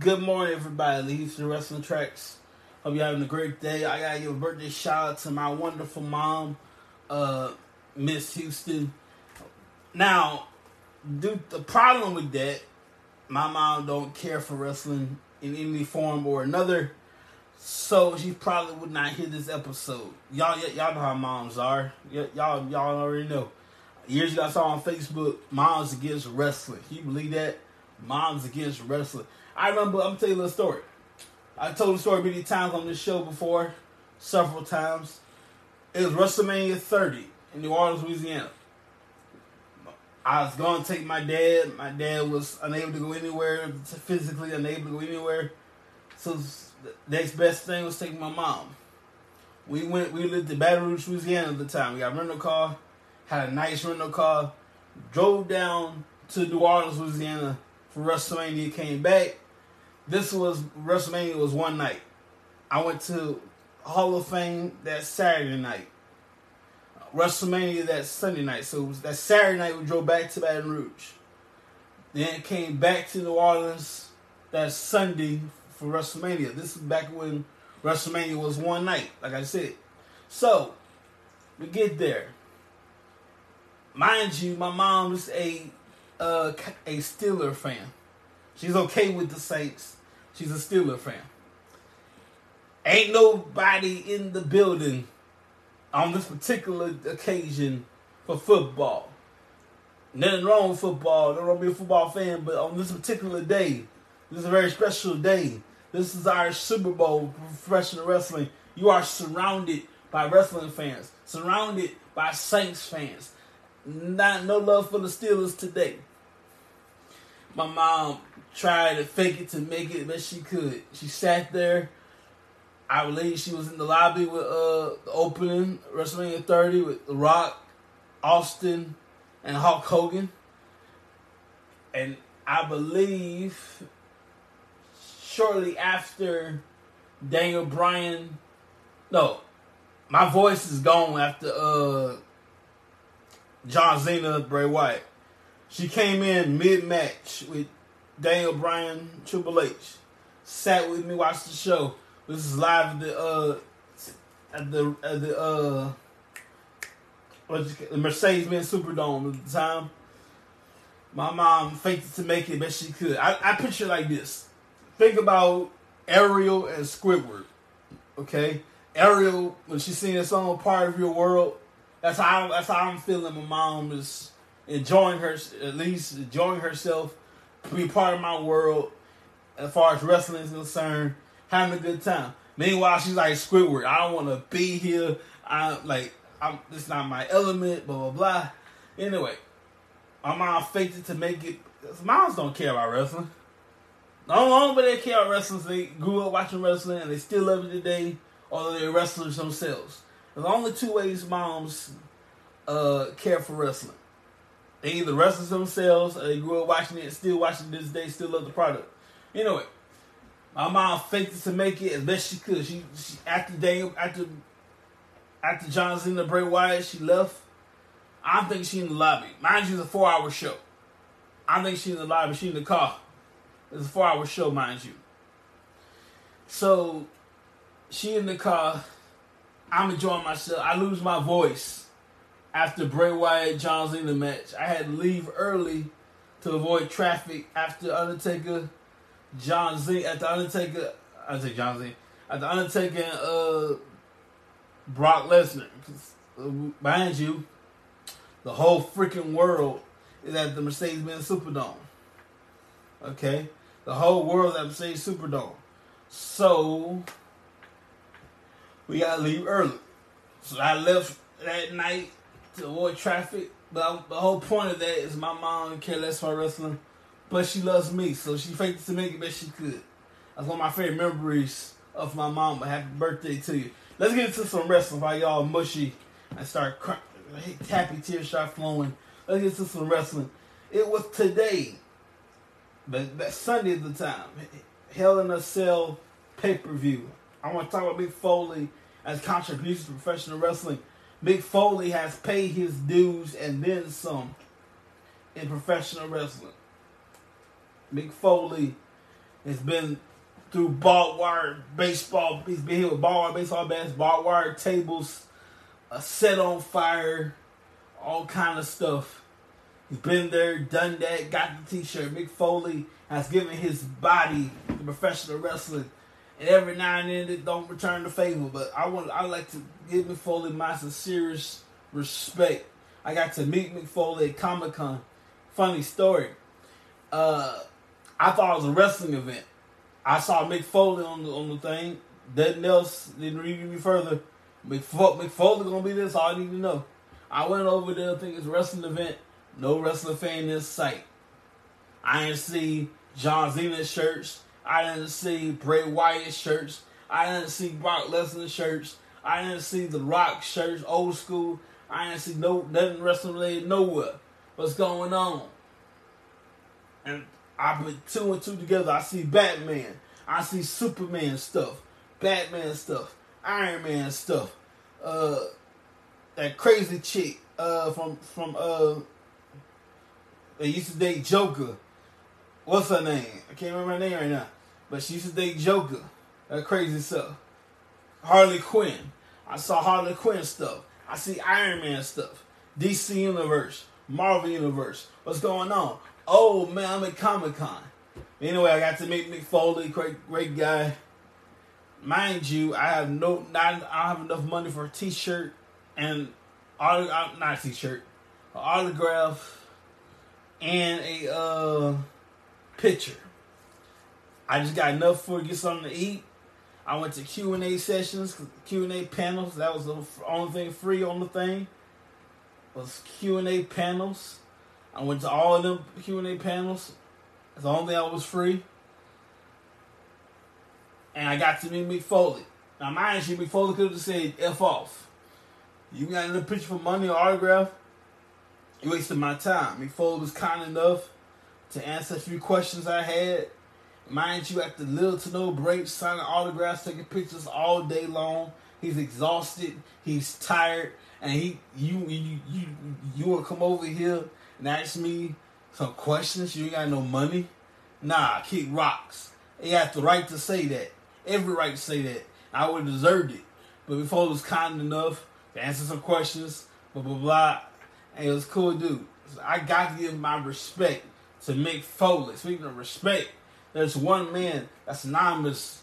Good morning, everybody. Leaves the wrestling tracks. Hope you're having a great day. I give a birthday shout out to my wonderful mom, uh, Miss Houston. Now, dude, the problem with that, my mom don't care for wrestling in any form or another, so she probably would not hear this episode. Y'all, y- y'all know how moms are. Y- y'all, y'all already know. Years ago, I saw on Facebook, moms against wrestling. Can you believe that? Moms against wrestling. I remember. I'm gonna tell you a little story. I told the story many times on this show before, several times. It was WrestleMania 30 in New Orleans, Louisiana. I was going to take my dad. My dad was unable to go anywhere, physically unable to go anywhere. So the next best thing was taking my mom. We went. We lived in Baton Rouge, Louisiana at the time. We got a rental car, had a nice rental car, drove down to New Orleans, Louisiana for WrestleMania. Came back. This was WrestleMania was one night. I went to Hall of Fame that Saturday night. WrestleMania that Sunday night. So that Saturday night we drove back to Baton Rouge. Then came back to New Orleans that Sunday for WrestleMania. This is back when WrestleMania was one night, like I said. So we get there. Mind you, my mom's a uh, a Steeler fan. She's okay with the Saints. She's a Steeler fan. Ain't nobody in the building on this particular occasion for football. Nothing wrong with football. Don't want to be a football fan, but on this particular day, this is a very special day. This is our Super Bowl professional wrestling. You are surrounded by wrestling fans, surrounded by Saints fans. Not no love for the Steelers today. My mom tried to fake it to make it but she could. She sat there. I believe she was in the lobby with uh the opening WrestleMania 30 with The Rock, Austin, and Hulk Hogan. And I believe shortly after Daniel Bryan no, my voice is gone after uh John Cena, Bray Wyatt. She came in mid match with Daniel Bryan, Triple H. Sat with me, watched the show. This is live at the uh at the at the uh Mercedes Benz Superdome at the time. My mom faked to make it best she could. I, I picture like this. Think about Ariel and Squidward. Okay? Ariel, when she's singing that song Part of Your World, that's how that's how I'm feeling my mom is enjoying her at least enjoying herself, be part of my world as far as wrestling is concerned, having a good time. Meanwhile, she's like Squidward. I don't want to be here. I like I'm. This not my element. Blah blah blah. Anyway, my mom faked it to make it. Moms don't care about wrestling. The only they care about wrestling they grew up watching wrestling and they still love it today, or they're wrestlers themselves. There's only two ways moms uh, care for wrestling. They either wrestle themselves or they grew up watching it, still watching this day, still love the product. Anyway, my mom faked it to make it as best she could. She, she after Daniel after after John Cena Bray Wyatt, she left. I think she in the lobby. Mind you, it's a four hour show. I think she in the lobby, she in the car. It's a four hour show, mind you. So she in the car. I'm enjoying myself. I lose my voice after Bray Wyatt John Cena match. I had to leave early to avoid traffic after Undertaker John Z at the Undertaker I say John Z at the Undertaker and uh Brock Lesnar. Uh, mind you, the whole freaking world is at the Mercedes-Benz Superdome. Okay, the whole world at Mercedes Superdome. So we gotta leave early. So I left that night to avoid traffic. But the whole point of that is my mom care less for wrestling, but she loves me, so she faked to make it best she could. That's one of my favorite memories of my mom. But happy birthday to you. Let's get into some wrestling while y'all mushy and start cry- happy tears start flowing. Let's get into some wrestling. It was today, but that Sunday at the time, Hell in a Cell pay per view. I want to talk about Mick Foley as contributions to professional wrestling. Mick Foley has paid his dues and then some in professional wrestling. Mick Foley It's been through barbed wire baseball. He's been here with barbed wire baseball bats, barbed wire tables, a set on fire, all kind of stuff. He's been there, done that, got the T-shirt. Mick Foley has given his body to professional wrestling, and every now and then it don't return the favor. But I want, I like to give Mick Foley my sincerest respect. I got to meet Mick Foley at Comic Con. Funny story. Uh, I thought it was a wrestling event. I saw Mick Foley on the on the thing. Nothing else didn't read me further. Mick Foley, Mick Foley gonna be this. All I need to know. I went over there. think it's wrestling event. No wrestling fan in sight. I didn't see John Cena's shirts. I didn't see Bray Wyatt's shirts. I didn't see Brock Lesnar's shirts. I didn't see The Rock shirts, old school. I didn't see no nothing wrestling related nowhere. What's going on? And I put two and two together. I see Batman. I see Superman stuff, Batman stuff, Iron Man stuff. Uh, that crazy chick uh from from uh they used to date Joker. What's her name? I can't remember her name right now. But she used to date Joker. That crazy stuff. Harley Quinn. I saw Harley Quinn stuff. I see Iron Man stuff. DC Universe. Marvel Universe. What's going on? Oh man, I'm at Comic Con. Anyway, I got to meet Mick Foley, great great guy. Mind you, I have no not I have enough money for a T-shirt and uh, not a T-shirt, an autograph and a uh, picture. I just got enough for get something to eat. I went to Q and A sessions, Q and A panels. That was the only thing free on the thing. Was Q and A panels. I went to all of them Q and A panels. That's the only thing that was free. And I got to meet Mick Foley. Now, mind you, Mick Foley could have just said "f off." You got another picture for money or autograph? You wasted my time. Mick Foley was kind enough to answer a few questions I had. Mind you, after little to no breaks, signing autographs, taking pictures all day long. He's exhausted. He's tired, and he you you you you to come over here and ask me some questions? You ain't got no money. Nah, kick rocks. He had the right to say that. Every right to say that. I would have deserved it. But before it was kind enough to answer some questions, blah blah blah. And it was cool, dude. So I got to give my respect to Mick Foley. Speaking of respect, there's one man that's anonymous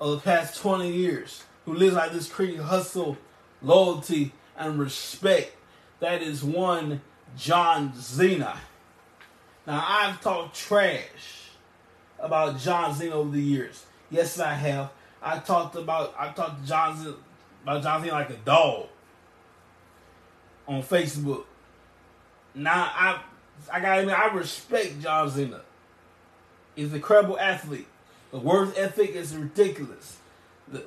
of the past 20 years who lives like this creating hustle, loyalty, and respect. That is one John Cena. Now I've talked trash about John Cena over the years. Yes, I have. I talked about I talked to John Cena, about John Cena like a dog on Facebook. Now I I admit I respect John Cena. He's an incredible athlete. The work ethic is ridiculous. The,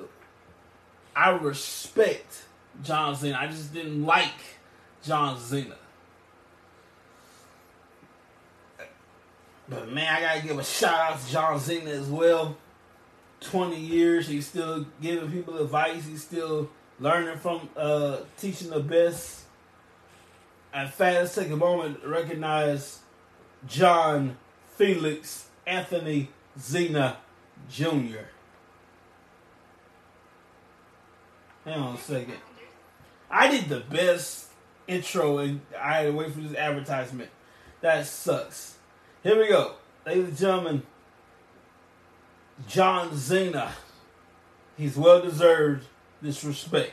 I respect John Cena. I just didn't like John Cena. But man, I gotta give a shout out to John Cena as well. 20 years, he's still giving people advice. He's still learning from, uh, teaching the best. Fact, let's take a moment to recognize John Felix Anthony Cena Jr. Hang on a second. I did the best intro and I had to wait for this advertisement. That sucks. Here we go. Ladies and gentlemen, John Cena. He's well deserved this respect.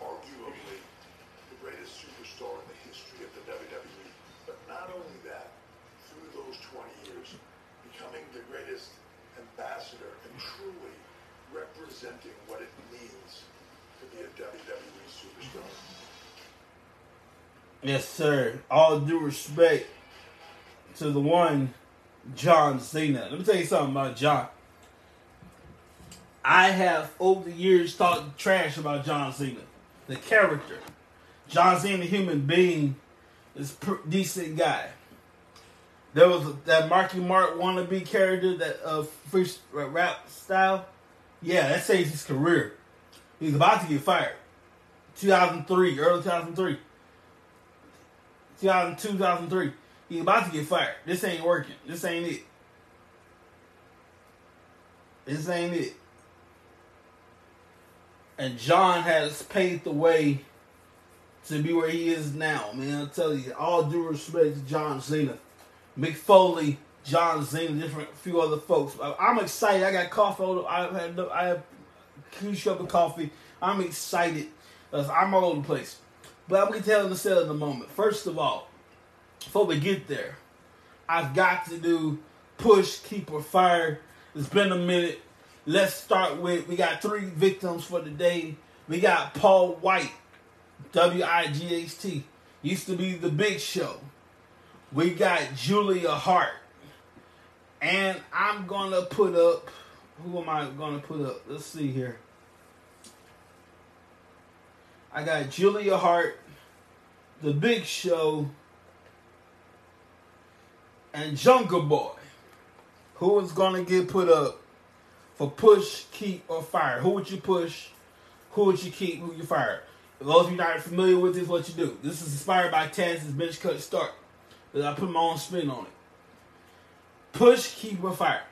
Arguably the greatest superstar in the history of the WWE. But not only that, through those 20 years, becoming the greatest ambassador and truly representing what it means to be a WWE superstar. Yes, sir. All due respect to the one, John Cena. Let me tell you something about John. I have over the years talked trash about John Cena, the character. John Cena, the human being, is a decent guy. There was that Marky Mark wannabe character that uh, free rap style. Yeah, that saves his career. He's about to get fired. 2003, early 2003. 2002, 2003. He's about to get fired. This ain't working. This ain't it. This ain't it. And John has paved the way to be where he is now, man. I'll tell you, all due respect to John Cena. Mick Foley, John Cena, different few other folks. I'm excited. I got coffee. I've had I have huge cup of coffee. I'm excited. I'm all over the place. But I'm gonna tell sale in a moment. First of all, before we get there, I've got to do push, keep or fire. It's been a minute. Let's start with we got three victims for the day. We got Paul White, W I G H T, used to be the Big Show. We got Julia Hart, and I'm gonna put up. Who am I gonna put up? Let's see here. I got Julia Hart, The Big Show, and Jungle Boy. Who is to get put up for push, keep, or fire? Who would you push? Who would you keep? Who you fire? For those of you not familiar with this, what you do. This is inspired by Taz's bench cut start. I put my own spin on it. Push, keep, or fire.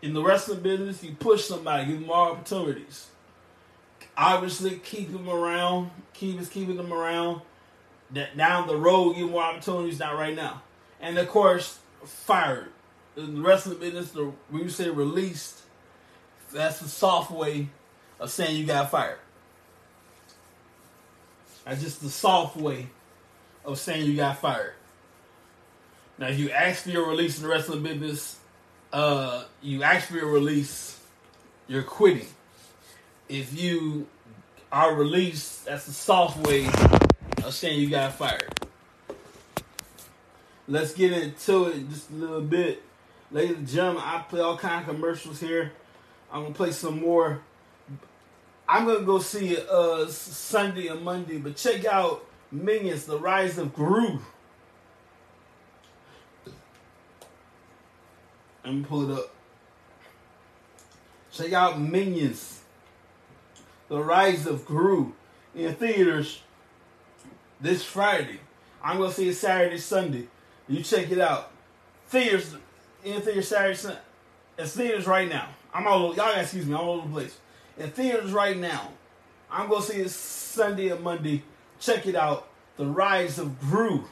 In the wrestling business, you push somebody, give them more opportunities. Obviously, keep them around. Keep is keeping them around. That down the road, give more opportunities. Not right now. And of course, fired. In the wrestling business, the when you say released, that's the soft way of saying you got fired. That's just the soft way of saying you got fired. Now, if you ask for your release in the wrestling business, uh, you ask for your release, you're quitting. If you are released, that's the soft way of saying you got fired. Let's get into it just a little bit. Ladies and gentlemen, I play all kind of commercials here. I'm gonna play some more. I'm gonna go see it uh, Sunday and Monday, but check out Minions: The Rise of Gru. Let me pull it up. Check out Minions: The Rise of Gru in theaters this Friday. I'm gonna see it Saturday, Sunday. You check it out. Theaters in theaters Saturday, Sunday. It's theaters right now. I'm all y'all excuse me, all over the place. In theaters right now. I'm gonna see it Sunday and Monday. Check it out. The Rise of Gru.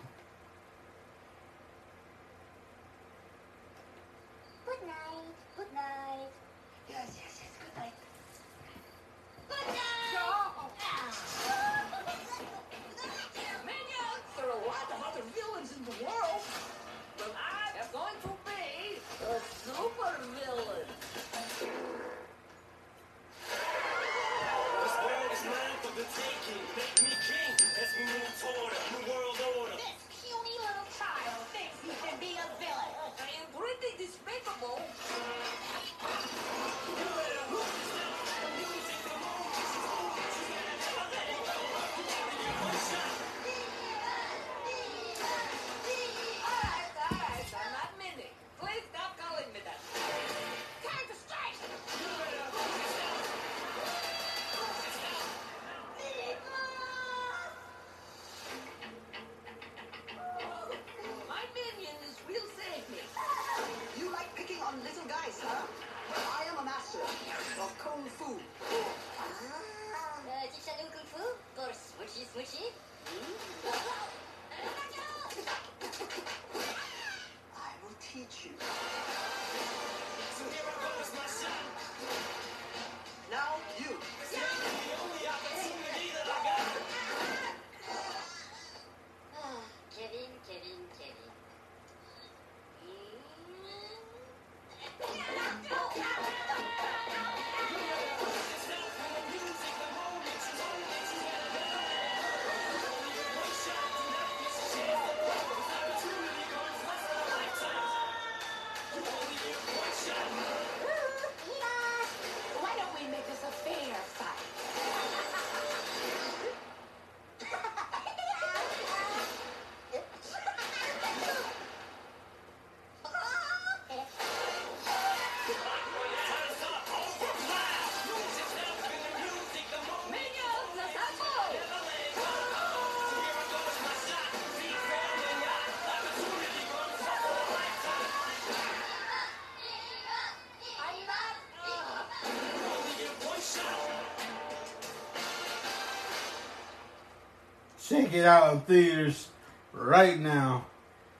Check it out in theaters right now.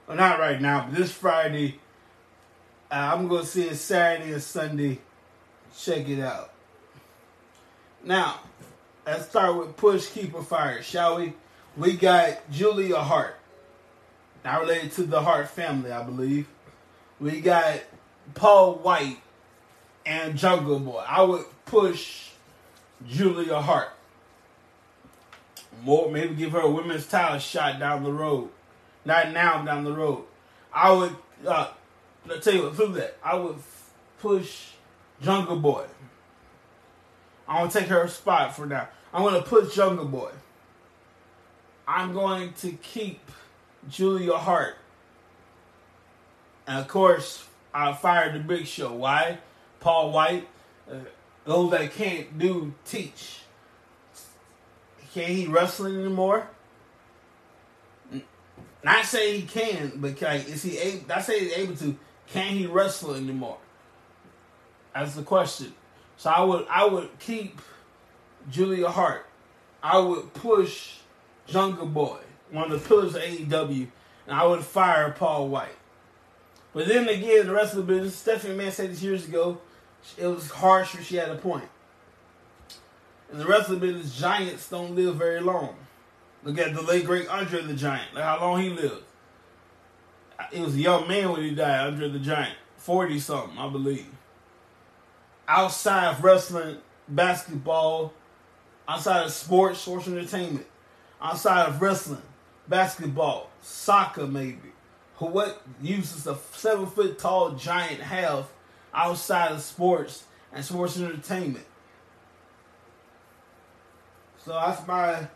Well, not right now, but this Friday. Uh, I'm going to see it Saturday and Sunday. Check it out. Now, let's start with Push Keeper Fire, shall we? We got Julia Hart. Not related to the Hart family, I believe. We got Paul White and Jungle Boy. I would push Julia Hart more maybe give her a women's title shot down the road. Not now, down the road. I would uh let's tell you what, through that. I would f- push Jungle Boy. I want to take her spot for now. I'm gonna push Jungle Boy. I'm going to keep Julia Hart. And of course, I fired the big show. Why? Paul White. Uh, those that can't do teach. Can he wrestle anymore? Not saying he can, but can, is he able? Not he's able to. Can he wrestle anymore? That's the question. So I would I would keep Julia Hart. I would push Jungle Boy, one of the pillars of AEW, and I would fire Paul White. But then again, the rest of the business, Stephanie Man said this years ago, it was harsh, but she had a point. And the rest of it is giants don't live very long. Look at the late great Andre the Giant. Look how long he lived. He was a young man when he died, Andre the Giant. 40 something, I believe. Outside of wrestling, basketball, outside of sports, sports entertainment, outside of wrestling, basketball, soccer maybe. Who what uses a seven foot tall giant have outside of sports and sports entertainment? So that's my.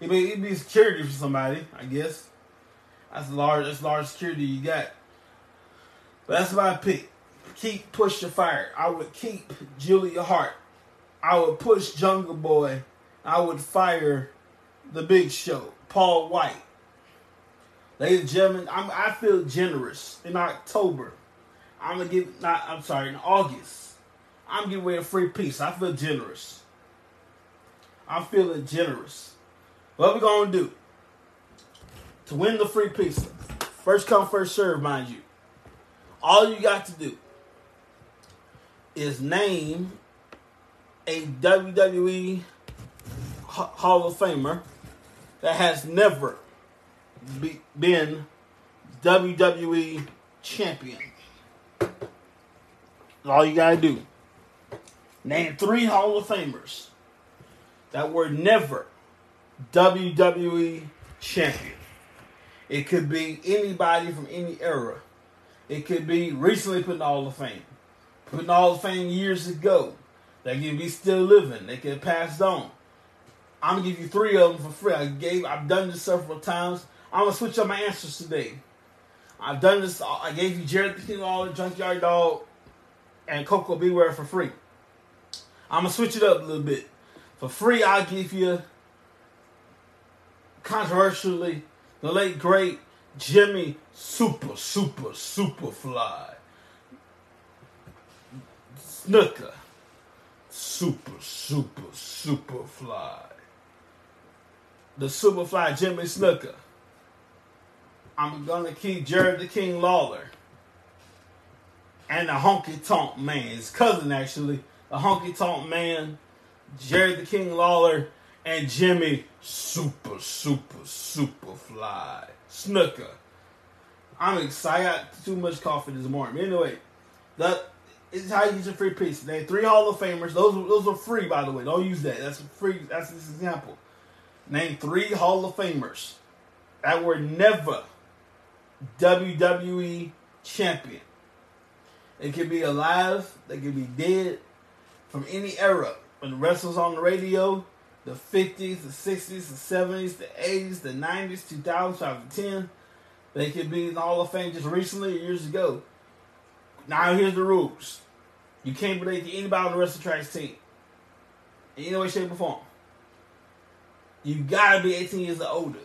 It'd be, it'd be security for somebody, I guess. That's large. That's large security you got. But that's my pick. Keep push the fire. I would keep Julia Hart. I would push Jungle Boy. I would fire the Big Show, Paul White. Ladies and gentlemen, I'm, I feel generous in October. I'm gonna give. Not. I'm sorry. In August, I'm giving away a free piece. I feel generous. I'm feeling generous. What we gonna do to win the free pizza? First come, first serve, mind you. All you got to do is name a WWE Hall of Famer that has never be, been WWE champion. All you gotta do. Name three Hall of Famers that were never WWE champion. It could be anybody from any era. It could be recently put in the Hall of Fame. Put in the Hall of Fame years ago. They could be still living. They could passed on. I'm gonna give you three of them for free. I gave I've done this several times. I'm gonna switch up my answers today. I've done this uh, I gave you Jerry the King Lawler, Junkyard Dog, and Koko B. Ware for free. I'm gonna switch it up a little bit. For free, I'll give you controversially the late great Jimmy Super Super Super Fly Snuka. Super Super Super Fly. The Superfly Jimmy Snuka. I'm gonna keep Jerry the King Lawler. and the Honky Tonk Man, his cousin actually, the Honky Tonk Man, Jerry the King Lawler, and Jimmy Super Super Super Fly Snuka. I'm excited. I got too much coffee this morning. Anyway, that is how you get your free piece. They three Hall of Famers. Those those are free, by the way. Don't use that. That's free. That's this example. Name three Hall of Famers that were never WWE champion. They could be alive. They could be dead from any era. When the wrestlers on the radio, the 50s, the 60s, the 70s, the 80s, the 90s, 2000s, 2010. They could be in the Hall of Fame just recently, years ago. Now here's the rules. You can't relate to anybody on the Wrestle Tracks team. In any way, shape, or form. You gotta be 18 years or older.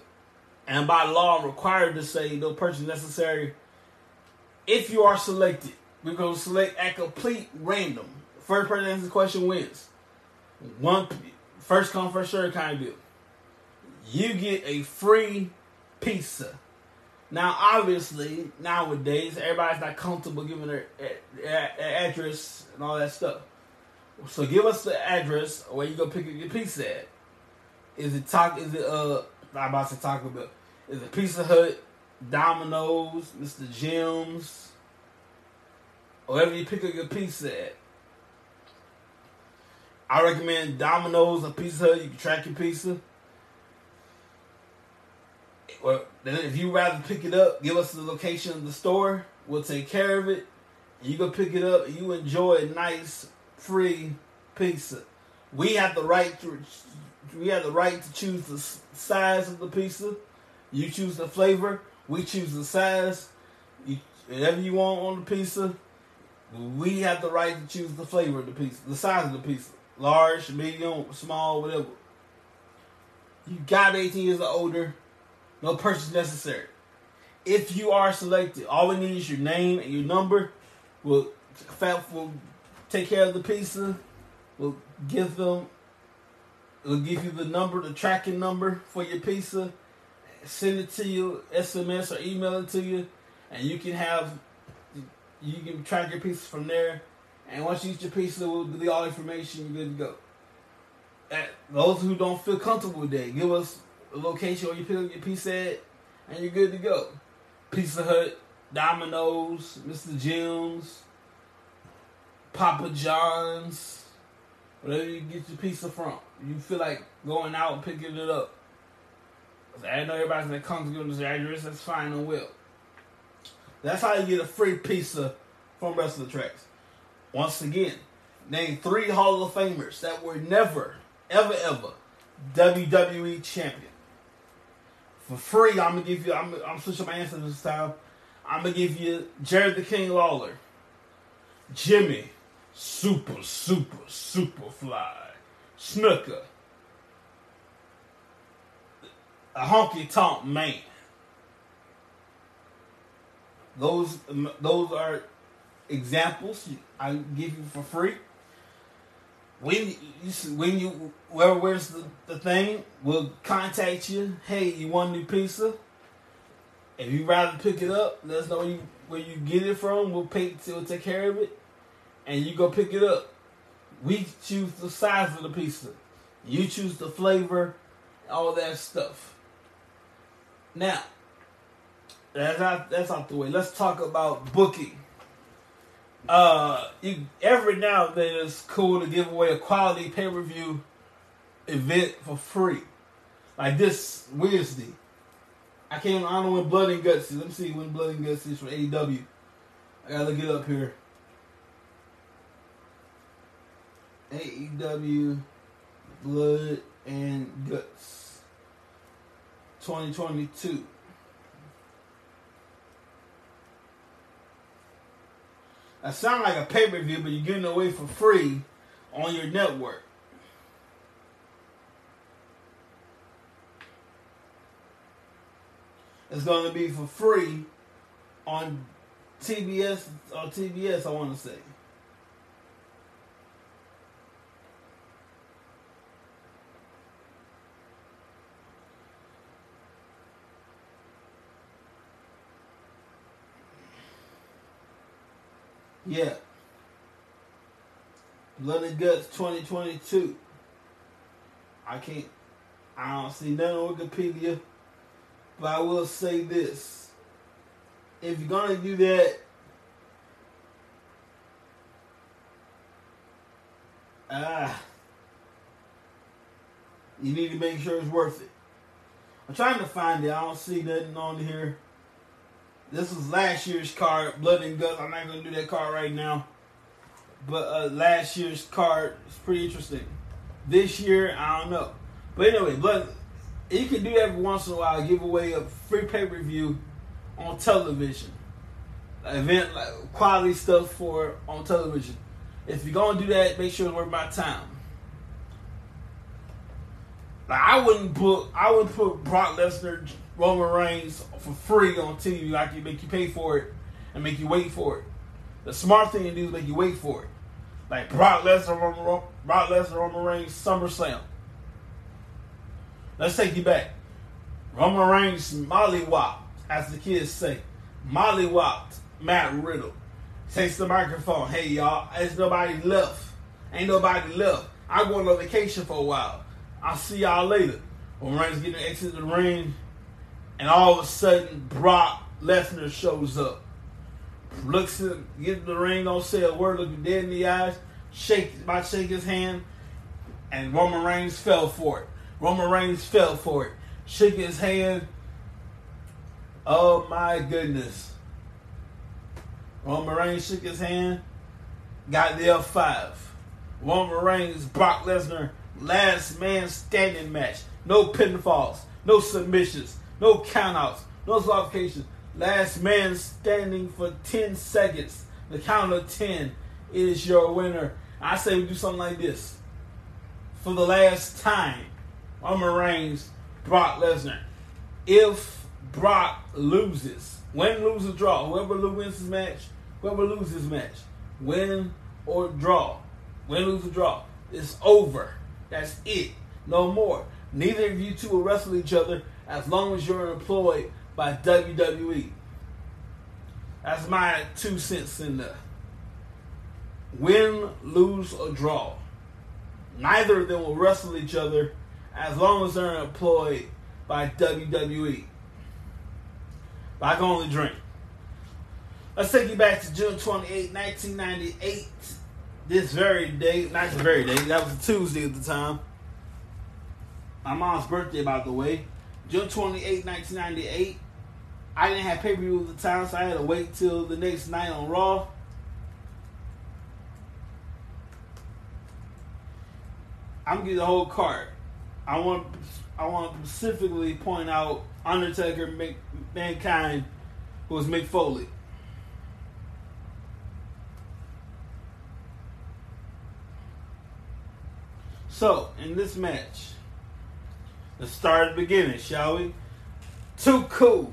And by law, I'm required to say no person necessary. If you are selected, we're to select at complete random. First person to answer the question wins. One first come first serve kind of deal. You get a free pizza. Now, obviously, nowadays everybody's not comfortable giving their, address and all that stuff. So give us the address where you go pick up your pizza at. Is it talk? Is it uh? I'm about to talk about. Is it Pizza Hut, Domino's, Mr. Jim's, or wherever you pick up your pizza at? I recommend Domino's or Pizza Hut. You can track your pizza. Well, if you rather pick it up, give us the location of the store. We'll take care of it. You go pick it up. and You enjoy a nice free pizza. We have the right to we have the right to choose the size of the pizza. You choose the flavor. We choose the size. You, whatever you want on the pizza. We have the right to choose the flavor of the pizza, the size of the pizza, large, medium, small, whatever. You got 18 years or older. No purchase necessary. If you are selected, all we need is your name and your number. We'll, will take care of the pizza. We'll give them. We'll give you the number, the tracking number for your pizza. Send it to you, SMS or email it to you, and you can have. You can track your pizza from there. And once you eat your pizza, we'll delete all information. You're good to go. Those who don't feel comfortable with that, give us a location where you pick up your pizza at, and you're good to go. Pizza Hut, Domino's, Mr. Jim's, Papa John's, whatever you get your pizza from. You feel like going out and picking it up. I know everybody's that comes to this address, that's fine and well. That's how you get a free pizza from Wrestle Tracks. Once again, name three Hall of Famers that were never, ever, ever WWE champion. For free, I'm gonna give you. I'm, I'm switching my answer this time. I'm gonna give you Jerry the King Lawler, Jimmy, Super Super Super Fly, Snuka, a Honky Tonk Man. Those those are examples I give you for free. When you when you where where's the, the thing? We'll contact you. Hey, you want a new pizza? If you rather pick it up, let us know where you where you get it from. We'll pay we'll take care of it, and you go pick it up. We choose the size of the pizza. You choose the flavor, all that stuff. Now, that's out that's out the way. Let's talk about booking. Uh, you every now and then it's cool to give away a quality pay per view event for free, like this Wednesday. I came on when Blood and Guts. Let me see when Blood and Guts is for AEW. I gotta look it up here. AEW Blood and Guts 2022. That sound like a pay per view, but you're getting away for free on your network. It's going to be for free on TBS or TBS. I want to say. Yeah. Blood and Guts 2022. I can't, I don't see nothing on Wikipedia, but I will say this. If you're gonna do that, ah, you need to make sure it's worth it. I'm trying to find it. I don't see nothing on here. This was last year's card, Blood and Guts. I'm not gonna do that card right now, but uh, last year's card is pretty interesting. This year, I don't know. But anyway, Blood, you can do that every once in a while. Give away a free pay per view on television, event like quality stuff for on television. If you're gonna do that, make sure it's worth my time. Like I wouldn't put I wouldn't put Brock Lesnar, Roman Reigns for free on TV like you make you pay for it and make you wait for it. The smart thing to do is make you wait for it. Like Brock Lesnar, Roman, Ro- Brock Lesnar, Roman Reigns, SummerSlam. Let's take you back. Roman Reigns mollywop, as the kids say, mollywopped Matt Riddle. Takes the microphone. Hey y'all, there's nobody left. Ain't nobody left. I'm going on vacation for a while. I'll see y'all later. When Reigns getting exit the ring, and all of a sudden Brock Lesnar shows up. Looks at gets the ring, don't say a word, looking dead in the eyes, shake about shake his hand, and Roman Reigns fell for it. Roman Reigns fell for it. Shook his hand. Oh my goodness. Roman Reigns shook his hand, got the F5. Roman Reigns, Brock Lesnar, last man standing match. No pinfalls, no submissions, no countouts, no disqualifications. Last man standing for 10 seconds. The count of 10 is your winner. I say we do something like this. For the last time, Roman Reigns, Brock Lesnar. If Brock loses, win, lose, or draw, whoever wins this match, whoever loses this match, win or draw, win, lose, or draw, it's over. That's it. No more. Neither of you two will wrestle each other as long as you're employed by WWE. That's my two cents in there. Win, lose, or draw. Neither of them will wrestle each other as long as they're employed by WWE. But I can only drink. Let's take you back to June 28, 1998. This very day, not the very day, that was a Tuesday at the time. My mom's birthday, by the way. June 28, 1998. I didn't have pay per view at the time, so I had to wait till the next night on Raw. I'm you the whole card. I want I want to specifically point out Undertaker, Mc, Mankind, who was Mick Foley. So in this match, let's start at the beginning, shall we? Too cool.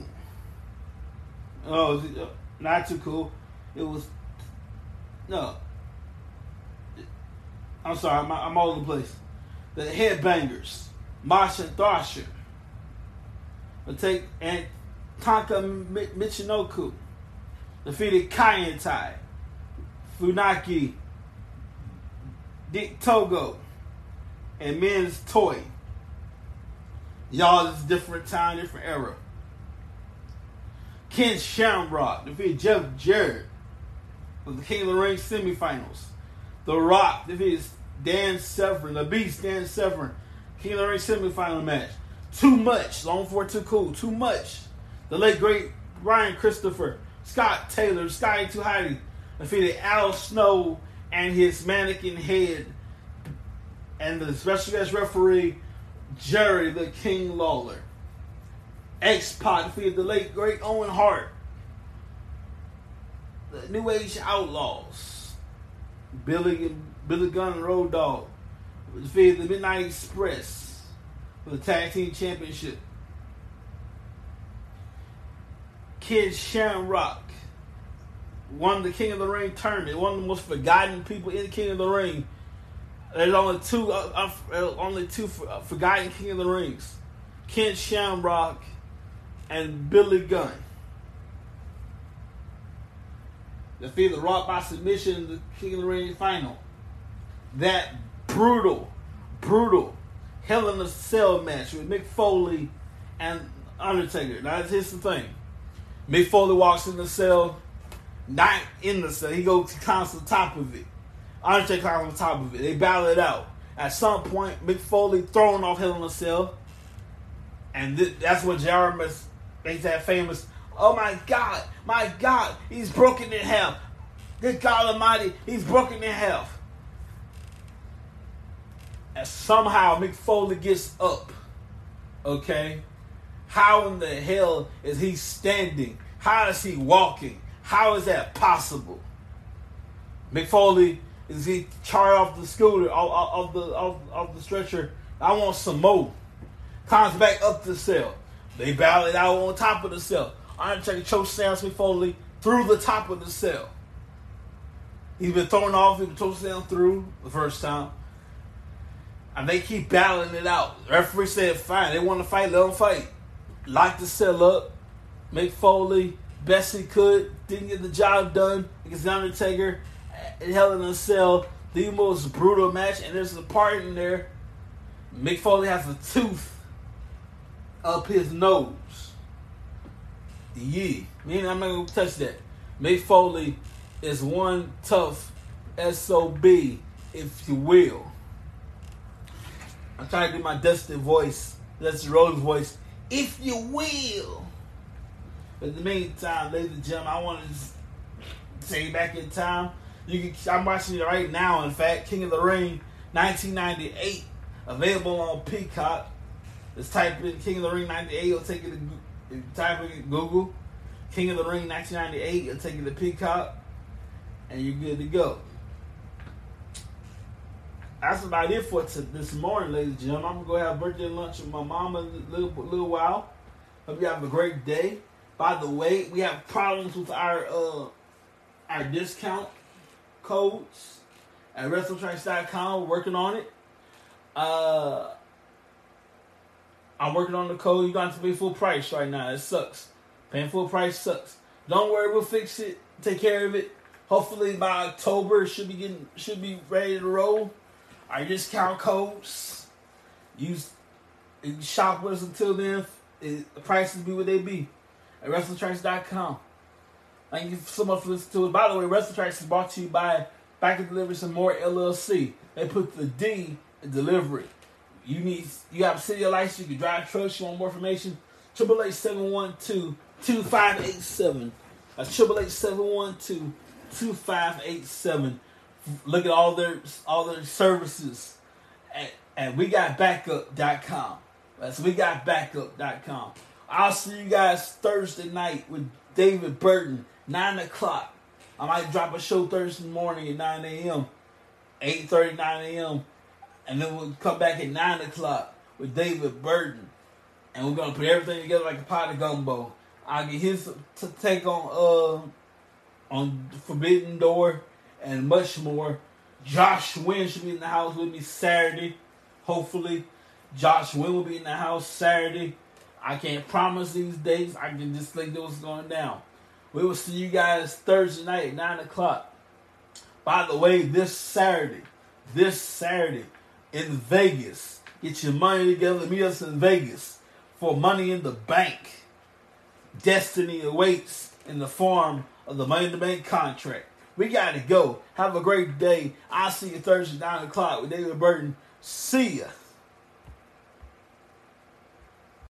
Oh, uh, not too cool. It was no. I'm sorry, I'm, I'm all over the place. The headbangers, Marsh and Thrasher. Take and Taka Michinoku defeated Kaientai, Funaki, Dick Togo, and Men's Teioh. Y'all, it's different time, different era. Ken Shamrock defeated Jeff Jarrett for the King of the Ring semifinals. The Rock defeated Dan Severn, the Beast Dan Severn, King of the Ring semifinal match. Too much, long for too cool, too much. The late great Brian Christopher, Scott Taylor, Scotty Heidi defeated Al Snow and his mannequin head, and the special guest referee Jerry the King Lawler. X Pac defeated the late great Owen Hart. The New Age Outlaws. Billy Billy Gunn and Road Dog defeated the Midnight Express for the Tag Team Championship. Ken Shamrock won the King of the Ring tournament. One of the most forgotten people in the King of the Ring. There's only two, uh, uh, only two uh, forgotten King of the Rings: Ken Shamrock and Billy Gunn. defeated The Rock by submission in the King of the Ring final. That brutal, brutal Hell in a Cell match with Mick Foley and Undertaker. Now, here's the thing. Mick Foley walks in the cell, not in the cell. He goes to the top of it. Undertaker climbs on top of it. They battle it out. At some point, Mick Foley thrown off Hell in a Cell. And th- that's when Jarmus makes that famous, oh my God, my God, he's broken in half. Good God Almighty, he's broken in half. And somehow Mick Foley gets up. Okay? How in the hell is he standing? How is he walking? How is that possible? Mick Foley is he charged off the scooter, off, off, the off, off the stretcher. I want some more. Comes back up the cell. They battle it out on top of the cell. Undertaker chokeslams Foley through the top of the cell. He's been thrown off. He's been choked through the first time. And they keep battling it out. The referee said, fine, they want to fight, let them fight. Locked the cell up. Mick Foley, best he could, didn't get the job done against The Undertaker. It held in a cell. The most brutal match, and there's a part in there. Mick Foley has a tooth up his nose. Yeah, meaning I'm not gonna touch that. Mick Foley is one tough SOB, if you will. I'm trying to do my Dustin voice, Dustin Rhodes voice, if you will. But in the meantime, ladies and gentlemen, I want to take you back in time. You can, I'm watching it right now. In fact, King of the Ring, 1998, available on Peacock. Just type in King of the Ring 98. It'll take you to type in Google. King of the Ring 1998. It'll take you to Peacock, and you're good to go. That's about it for t- this morning, ladies and gentlemen. I'm gonna go have birthday lunch with my mama a little, little while. Hope you have a great day. By the way, we have problems with our uh, our discount codes at WrestleTracks.com. We're working on it. Uh, I'm working on the code. You're going to pay full price right now. It sucks. Paying full price sucks. Don't worry, we'll fix it. Take care of it. Hopefully by October, it should be getting should be ready to roll. Our discount codes. Use shop with us until then. It, the prices be what they be at WrestleTracks.com. Thank you so much for listening to us. By the way, WrestleTracks is brought to you by Back and Delivery Some More LLC. They put the D in delivery. You need you have a city license, you can drive trucks, you want more information? Triple eight seven one two two five eight seven. That's triple eight seven one two two five eight seven. Look at all their all their services at, at we got backup.com. That's we got backup.com. I'll see you guys Thursday night with David Burton, nine o'clock. I might drop a show Thursday morning at 9 a.m., 8.30, 9 a.m., and then we'll come back at 9 o'clock with David Burton. And we're going to put everything together like a pot of gumbo. I'll get his t- take on uh on Forbidden Door and much more. Josh Wynn should be in the house with me Saturday. Hopefully, Josh Wynn will be in the house Saturday. I can't promise these dates. I can just think what's going down. We will see you guys Thursday night at 9 o'clock. By the way, this Saturday, this Saturday in Vegas, get your money together. Meet us in Vegas for Money in the Bank. Destiny awaits in the form of the Money in the Bank contract. We got to go. Have a great day. I'll see you Thursday, 9 o'clock with David Burton. See ya.